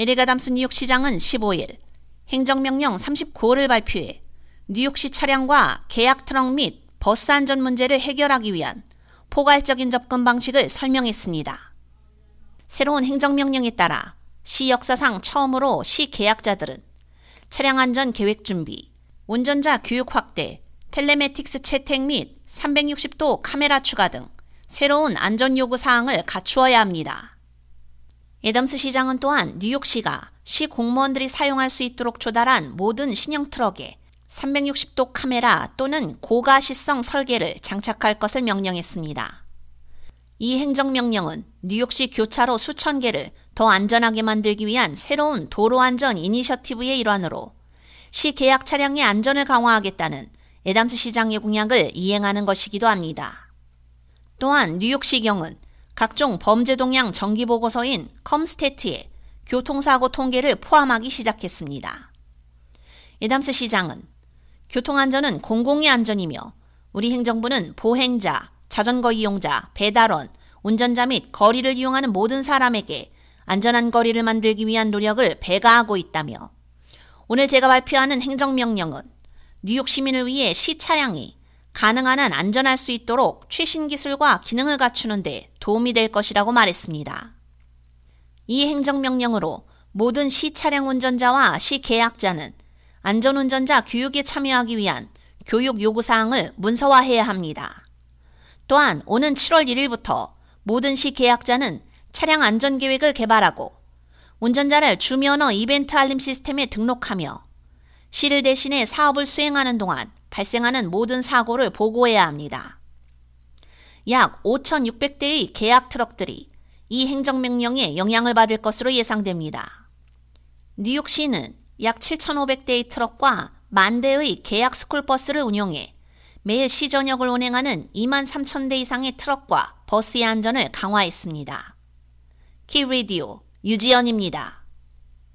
에릭 아담스 뉴욕 시장은 15일 행정명령 39호를 발표해 뉴욕시 차량과 계약 트럭 및 버스 안전 문제를 해결하기 위한 포괄적인 접근 방식을 설명했습니다. 새로운 행정명령에 따라 시 역사상 처음으로 시 계약자들은 차량 안전 계획 준비, 운전자 교육 확대, telematics 채택 및 360도 카메라 추가 등 새로운 안전 요구 사항을 갖추어야 합니다. 에덤스 시장은 또한 뉴욕시가 시 공무원들이 사용할 수 있도록 조달한 모든 신형 트럭에 360도 카메라 또는 고가시성 설계를 장착할 것을 명령했습니다. 이 행정명령은 뉴욕시 교차로 수천 개를 더 안전하게 만들기 위한 새로운 도로안전 이니셔티브의 일환으로 시 계약 차량의 안전을 강화하겠다는 에담스 시장의 공약을 이행하는 것이기도 합니다. 또한 뉴욕시경은 각종 범죄 동향 정기 보고서인 컴스테트에 교통사고 통계를 포함하기 시작했습니다. 에담스 시장은 교통안전은 공공의 안전이며 우리 행정부는 보행자, 자전거 이용자, 배달원, 운전자 및 거리를 이용하는 모든 사람에게 안전한 거리를 만들기 위한 노력을 배가하고 있다며 오늘 제가 발표하는 행정명령은 뉴욕 시민을 위해 시 차량이 가능한 한 안전할 수 있도록 최신 기술과 기능을 갖추는 데 도움이 될 것이라고 말했습니다. 이 행정명령으로 모든 시 차량 운전자와 시 계약자는 안전운전자 교육에 참여하기 위한 교육 요구사항을 문서화해야 합니다. 또한 오는 7월 1일부터 모든 시 계약자는 차량 안전 계획을 개발하고 운전자를 주면허 이벤트 알림 시스템에 등록하며 시를 대신해 사업을 수행하는 동안 발생하는 모든 사고를 보고해야 합니다. 약 5,600대의 계약 트럭들이 이 행정명령에 영향을 받을 것으로 예상됩니다. 뉴욕시는 약 7,500대의 트럭과 만 대의 계약 스쿨버스를 운용해 매일 시 전역을 운행하는 2만 3천 대 이상의 트럭과 버스의 안전을 강화했습니다. K라디오 유지연입니다.